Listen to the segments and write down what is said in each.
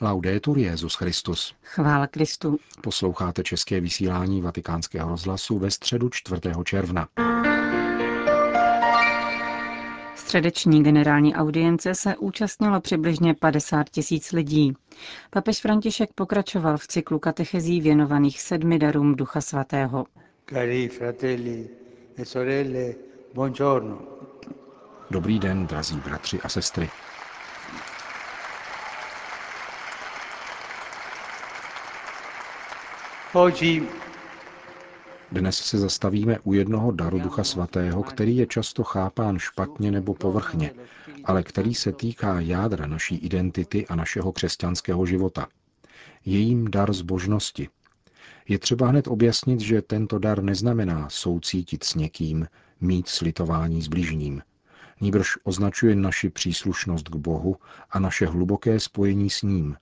Laudetur Jezus Christus. Chvála Kristu. Posloucháte české vysílání Vatikánského rozhlasu ve středu 4. června. Středeční generální audience se účastnilo přibližně 50 tisíc lidí. Papež František pokračoval v cyklu katechezí věnovaných sedmi darům Ducha Svatého. Cari fratelli e sorelle, buongiorno. Dobrý den, drazí bratři a sestry. Dnes se zastavíme u jednoho daru Ducha Svatého, který je často chápán špatně nebo povrchně, ale který se týká jádra naší identity a našeho křesťanského života. Je dar zbožnosti. Je třeba hned objasnit, že tento dar neznamená soucítit s někým, mít slitování s bližním. Níbrž označuje naši příslušnost k Bohu a naše hluboké spojení s ním,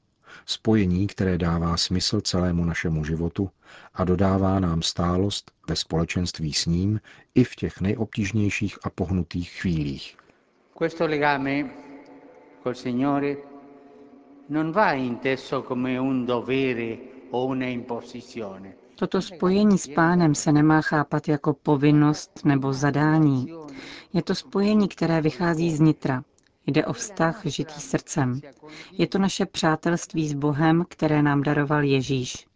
spojení, které dává smysl celému našemu životu a dodává nám stálost ve společenství s ním i v těch nejobtížnějších a pohnutých chvílích. questo legame col Signore non va inteso come un dovere o una imposizione. Toto spojení s pánem se nemá chápat jako povinnost nebo zadání. Je to spojení, které vychází z nitra. Jde o vztah žitý srdcem. Je to naše přátelství s Bohem, které nám daroval Ježíš.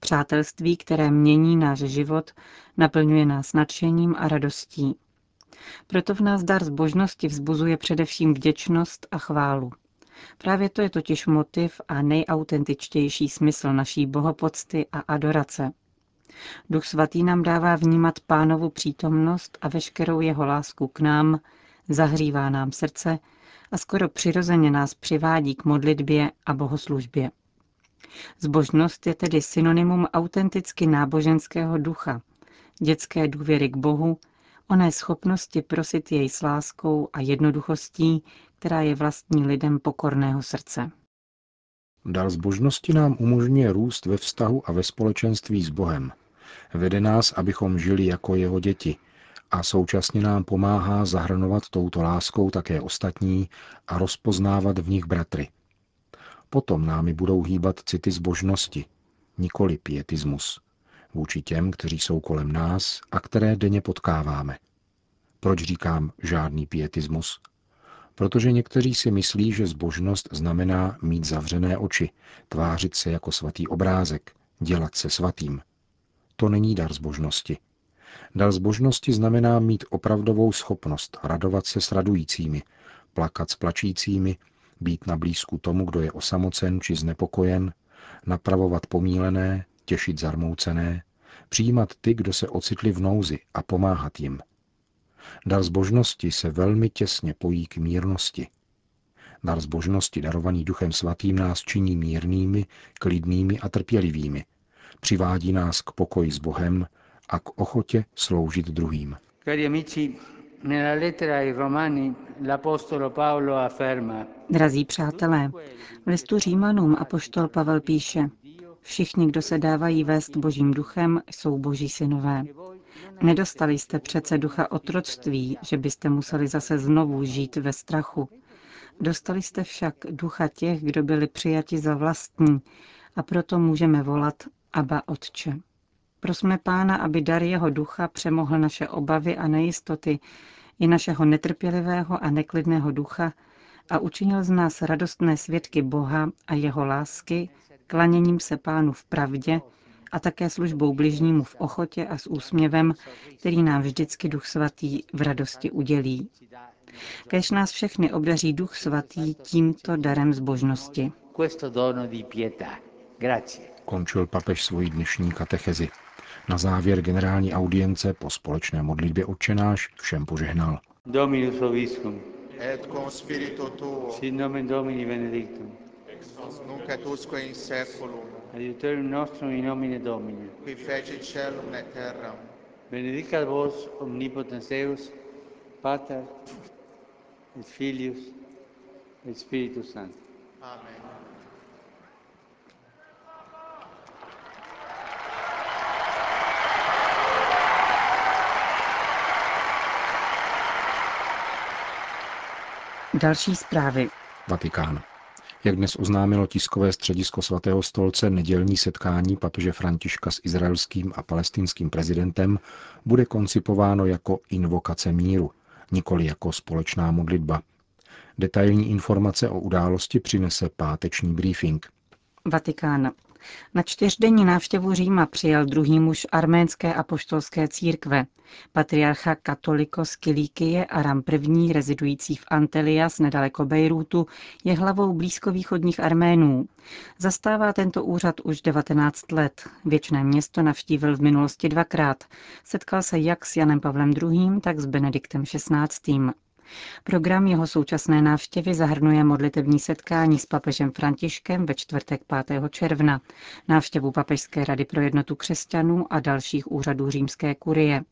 Přátelství, které mění náš život, naplňuje nás nadšením a radostí. Proto v nás dar zbožnosti vzbuzuje především vděčnost a chválu. Právě to je totiž motiv a nejautentičtější smysl naší bohopocty a adorace. Duch svatý nám dává vnímat pánovu přítomnost a veškerou jeho lásku k nám, zahřívá nám srdce a skoro přirozeně nás přivádí k modlitbě a bohoslužbě. Zbožnost je tedy synonymum autenticky náboženského ducha, dětské důvěry k Bohu, oné schopnosti prosit jej s láskou a jednoduchostí, která je vlastní lidem pokorného srdce. Dar zbožnosti nám umožňuje růst ve vztahu a ve společenství s Bohem. Vede nás, abychom žili jako jeho děti a současně nám pomáhá zahrnovat touto láskou také ostatní a rozpoznávat v nich bratry. Potom námi budou hýbat city zbožnosti, nikoli pietismus, vůči těm, kteří jsou kolem nás a které denně potkáváme. Proč říkám žádný pietismus? Protože někteří si myslí, že zbožnost znamená mít zavřené oči, tvářit se jako svatý obrázek, dělat se svatým. To není dar zbožnosti. Dar zbožnosti znamená mít opravdovou schopnost radovat se s radujícími, plakat s plačícími, být na blízku tomu, kdo je osamocen či znepokojen, napravovat pomílené, těšit zarmoucené, přijímat ty, kdo se ocitli v nouzi a pomáhat jim. Dar zbožnosti se velmi těsně pojí k mírnosti. Dar zbožnosti darovaný Duchem Svatým nás činí mírnými, klidnými a trpělivými. Přivádí nás k pokoji s Bohem a k ochotě sloužit druhým. Cari amici, nella lettera ai Romani l'Apostolo Paolo afferma Drazí přátelé, v listu Římanům apoštol Pavel píše, všichni, kdo se dávají vést božím duchem, jsou boží synové. Nedostali jste přece ducha otroctví, že byste museli zase znovu žít ve strachu. Dostali jste však ducha těch, kdo byli přijati za vlastní, a proto můžeme volat Aba Otče. Prosme Pána, aby dar jeho ducha přemohl naše obavy a nejistoty, i našeho netrpělivého a neklidného ducha a učinil z nás radostné svědky Boha a jeho lásky, klaněním se Pánu v pravdě a také službou bližnímu v ochotě a s úsměvem, který nám vždycky Duch Svatý v radosti udělí. Kež nás všechny obdaří Duch Svatý tímto darem zbožnosti. Končil papež svoji dnešní katechezi. Na závěr generální audience po společné modlitbě odčenáš všem požehnal. Dominus Obiscum, et cum spiritu tuo, sit nomen Domini benedictum, ex nunc et usque in seculum, adiutorium nostrum in nomine Domini. qui feci celum et terram, Benedicat vos omnipotens Deus, Pater et Filius et Spiritus Sanctus. Amen. Další zprávy. Vatikán. Jak dnes oznámilo tiskové středisko svatého stolce, nedělní setkání papeže Františka s izraelským a palestinským prezidentem bude koncipováno jako invokace míru, nikoli jako společná modlitba. Detailní informace o události přinese páteční briefing. Vatikán. Na čtyřdenní návštěvu Říma přijel druhý muž arménské apoštolské církve, patriarcha Katolikos Kilikie Aram I, rezidující v Antelias nedaleko Bejrútu, je hlavou blízkovýchodních Arménů. Zastává tento úřad už 19 let. Věčné město navštívil v minulosti dvakrát. Setkal se jak s Janem Pavlem II., tak s Benediktem XVI. Program jeho současné návštěvy zahrnuje modlitevní setkání s papežem Františkem ve čtvrtek 5. června, návštěvu Papežské rady pro jednotu křesťanů a dalších úřadů římské kurie.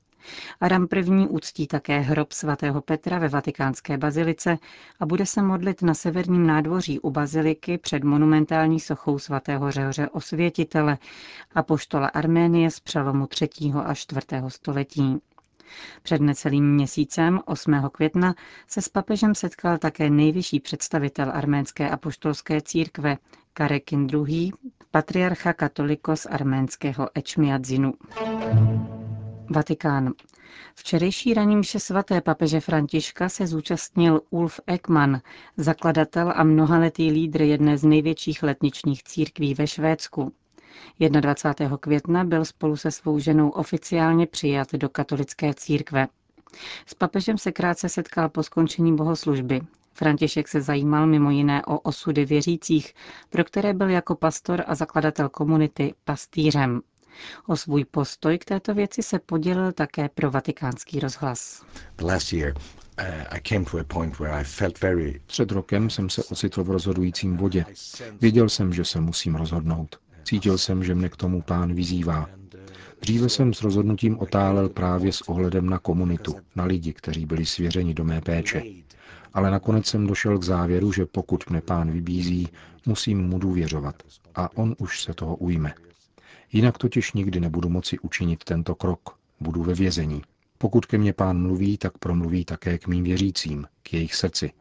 Adam I. uctí také hrob svatého Petra ve vatikánské bazilice a bude se modlit na severním nádvoří u baziliky před monumentální sochou svatého Řehoře Osvětitele a poštola Arménie z přelomu 3. a 4. století. Před necelým měsícem, 8. května, se s papežem setkal také nejvyšší představitel arménské apoštolské církve, Karekin II., patriarcha katolikos arménského Ečmiadzinu. Vatikán. Včerejší raní mše svaté papeže Františka se zúčastnil Ulf Ekman, zakladatel a mnohaletý lídr jedné z největších letničních církví ve Švédsku. 21. května byl spolu se svou ženou oficiálně přijat do katolické církve. S papežem se krátce setkal po skončení bohoslužby. František se zajímal mimo jiné o osudy věřících, pro které byl jako pastor a zakladatel komunity pastýřem. O svůj postoj k této věci se podělil také pro vatikánský rozhlas. Před rokem jsem se ocitl v rozhodujícím bodě. Věděl jsem, že se musím rozhodnout. Cítil jsem, že mne k tomu pán vyzývá. Dříve jsem s rozhodnutím otálel právě s ohledem na komunitu, na lidi, kteří byli svěřeni do mé péče. Ale nakonec jsem došel k závěru, že pokud mne pán vybízí, musím mu důvěřovat. A on už se toho ujme. Jinak totiž nikdy nebudu moci učinit tento krok. Budu ve vězení. Pokud ke mně pán mluví, tak promluví také k mým věřícím, k jejich srdci.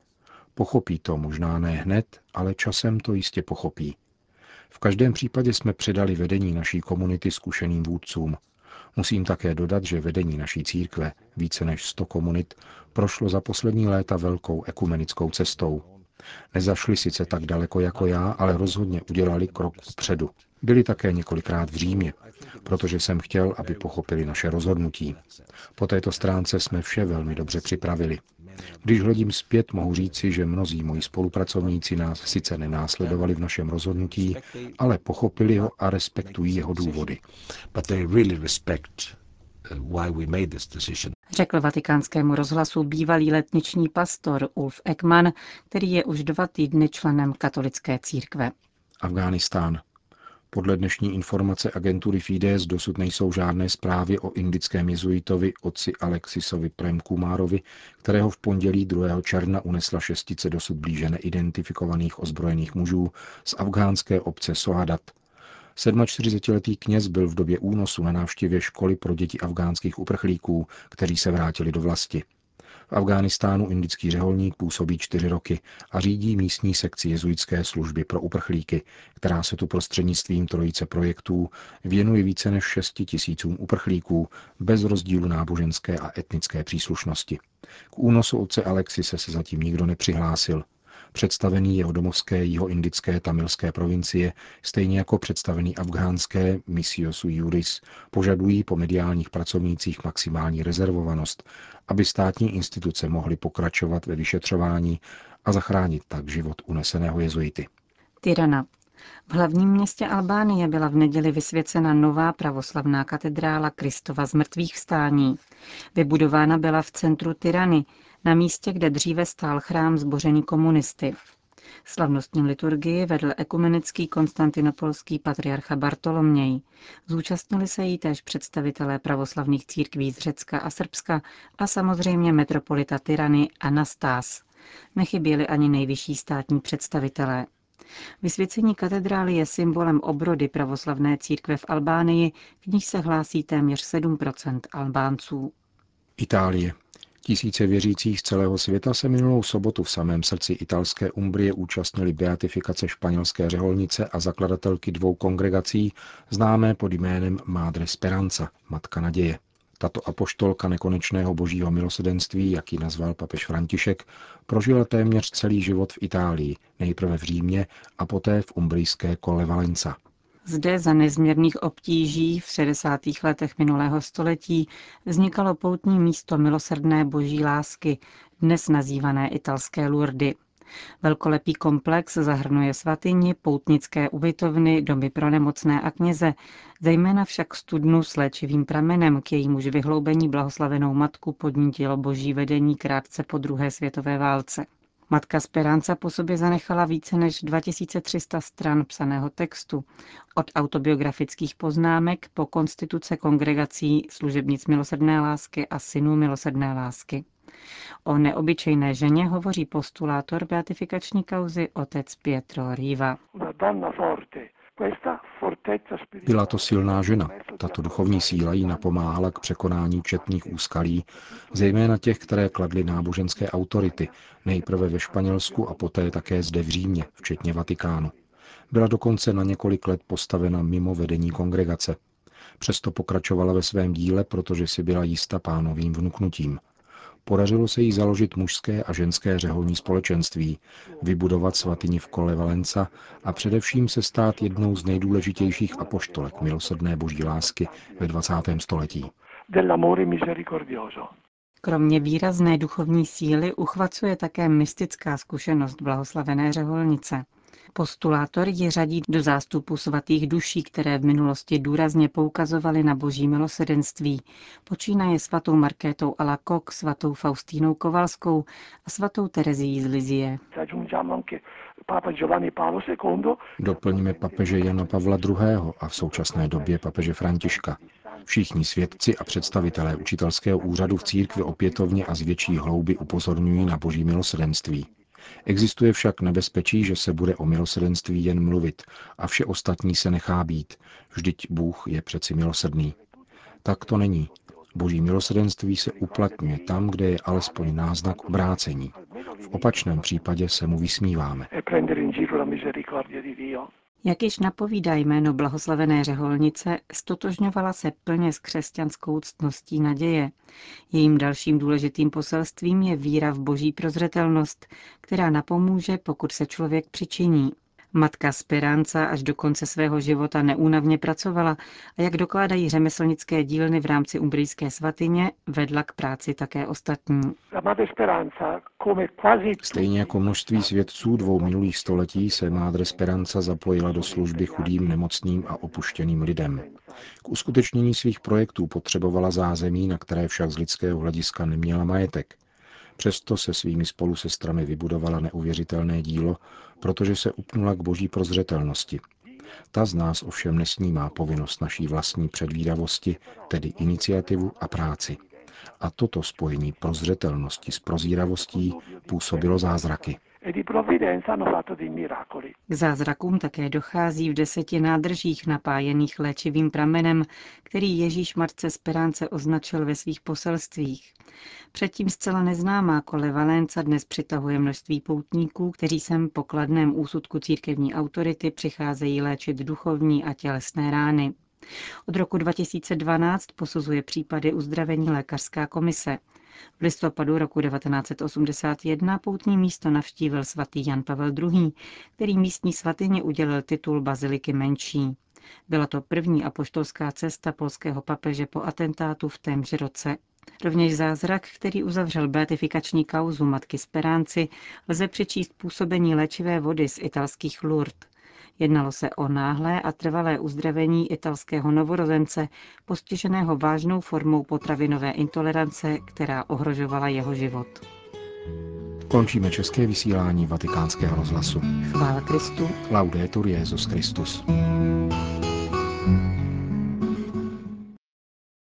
Pochopí to možná ne hned, ale časem to jistě pochopí. V každém případě jsme předali vedení naší komunity zkušeným vůdcům. Musím také dodat, že vedení naší církve, více než 100 komunit, prošlo za poslední léta velkou ekumenickou cestou. Nezašli sice tak daleko jako já, ale rozhodně udělali krok vpředu. Byli také několikrát v Římě, protože jsem chtěl, aby pochopili naše rozhodnutí. Po této stránce jsme vše velmi dobře připravili. Když hledím zpět, mohu říci, že mnozí moji spolupracovníci nás sice nenásledovali v našem rozhodnutí, ale pochopili ho a respektují jeho důvody. Uh, Řekl vatikánskému rozhlasu bývalý letniční pastor Ulf Ekman, který je už dva týdny členem katolické církve. Afghánistán. Podle dnešní informace agentury Fides dosud nejsou žádné zprávy o indickém jezuitovi otci Alexisovi Premkumárovi, kterého v pondělí 2. června unesla šestice dosud blíže neidentifikovaných ozbrojených mužů z afgánské obce Sohadat. 47-letý kněz byl v době únosu na návštěvě školy pro děti afgánských uprchlíků, kteří se vrátili do vlasti. V Afghánistánu indický řeholník působí čtyři roky a řídí místní sekci jezuitské služby pro uprchlíky, která se tu prostřednictvím trojice projektů věnuje více než šesti tisícům uprchlíků bez rozdílu náboženské a etnické příslušnosti. K únosu otce Alexise se zatím nikdo nepřihlásil. Představený jeho domovské jihoindické tamilské provincie, stejně jako představený afgánské Missiosu Juris, požadují po mediálních pracovnících maximální rezervovanost, aby státní instituce mohly pokračovat ve vyšetřování a zachránit tak život uneseného jezuity. Tirana. V hlavním městě Albánie byla v neděli vysvěcena nová pravoslavná katedrála Kristova z mrtvých vstání. Vybudována byla v centru Tyrany, na místě, kde dříve stál chrám zbořený komunisty. Slavnostní liturgii vedl ekumenický konstantinopolský patriarcha Bartoloměj. Zúčastnili se jí též představitelé pravoslavných církví z Řecka a Srbska a samozřejmě metropolita Tyrany Anastás. Nechyběli ani nejvyšší státní představitelé. Vysvěcení katedrály je symbolem obrody pravoslavné církve v Albánii, v níž se hlásí téměř 7% Albánců. Itálie. Tisíce věřících z celého světa se minulou sobotu v samém srdci italské Umbrie účastnili beatifikace španělské řeholnice a zakladatelky dvou kongregací, známé pod jménem Madre Speranza, Matka naděje. Tato apoštolka nekonečného božího milosedenství, jak ji nazval papež František, prožila téměř celý život v Itálii, nejprve v Římě a poté v umbrijské Colle Valenza. Zde za nezměrných obtíží v 60. letech minulého století vznikalo poutní místo milosrdné boží lásky, dnes nazývané italské Lourdy. Velkolepý komplex zahrnuje svatyni, poutnické ubytovny, domy pro nemocné a kněze, zejména však studnu s léčivým pramenem, k jejímuž vyhloubení blahoslavenou matku podnítilo boží vedení krátce po druhé světové válce. Matka Speranza po sobě zanechala více než 2300 stran psaného textu, od autobiografických poznámek po konstituce kongregací služebnic milosrdné lásky a synů milosrdné lásky. O neobyčejné ženě hovoří postulátor beatifikační kauzy otec Pietro Riva. Byla to silná žena. Tato duchovní síla jí napomáhala k překonání četných úskalí, zejména těch, které kladly náboženské autority, nejprve ve Španělsku a poté také zde v Římě, včetně Vatikánu. Byla dokonce na několik let postavena mimo vedení kongregace. Přesto pokračovala ve svém díle, protože si byla jista pánovým vnuknutím. Podařilo se jí založit mužské a ženské řeholní společenství, vybudovat svatyni v kole Valenca a především se stát jednou z nejdůležitějších apoštolek milosrdné boží lásky ve 20. století. Kromě výrazné duchovní síly uchvacuje také mystická zkušenost blahoslavené řeholnice. Postulátor ji řadí do zástupu svatých duší, které v minulosti důrazně poukazovaly na boží milosedenství. Počínaje svatou Markétou Alakok, svatou Faustínou Kovalskou a svatou Terezí z Lizie. Doplňme papeže Jana Pavla II. a v současné době papeže Františka. Všichni svědci a představitelé učitelského úřadu v církvi opětovně a z větší hlouby upozorňují na boží milosedenství. Existuje však nebezpečí, že se bude o milosedenství jen mluvit a vše ostatní se nechá být. Vždyť Bůh je přeci milosrdný. Tak to není. Boží milosedenství se uplatňuje tam, kde je alespoň náznak obrácení. V opačném případě se mu vysmíváme. Jak již napovídá jméno blahoslavené řeholnice, stotožňovala se plně s křesťanskou ctností naděje. Jejím dalším důležitým poselstvím je víra v boží prozřetelnost, která napomůže, pokud se člověk přičiní. Matka Speranca až do konce svého života neúnavně pracovala a jak dokládají řemeslnické dílny v rámci umbrijské svatyně, vedla k práci také ostatní. Stejně jako množství svědců dvou minulých století se Madre Speranza zapojila do služby chudým, nemocným a opuštěným lidem. K uskutečnění svých projektů potřebovala zázemí, na které však z lidského hlediska neměla majetek. Přesto se svými spolusestrami vybudovala neuvěřitelné dílo, protože se upnula k boží prozřetelnosti. Ta z nás ovšem nesnímá povinnost naší vlastní předvídavosti, tedy iniciativu a práci. A toto spojení prozřetelnosti s prozíravostí působilo zázraky. K zázrakům také dochází v deseti nádržích napájených léčivým pramenem, který Ježíš Marce Speránce označil ve svých poselstvích. Předtím zcela neznámá kole Valénca dnes přitahuje množství poutníků, kteří sem po kladném úsudku církevní autority přicházejí léčit duchovní a tělesné rány. Od roku 2012 posuzuje případy uzdravení lékařská komise. V listopadu roku 1981 poutní místo navštívil svatý Jan Pavel II., který místní svatyni udělil titul Baziliky menší. Byla to první apoštolská cesta polského papeže po atentátu v témž roce. Rovněž zázrak, který uzavřel beatifikační kauzu matky Speránci, lze přečíst působení léčivé vody z italských Lourdes. Jednalo se o náhlé a trvalé uzdravení italského novorozence, postiženého vážnou formou potravinové intolerance, která ohrožovala jeho život. Končíme české vysílání vatikánského rozhlasu. Chvála Kristu. Laudetur Jezus Christus.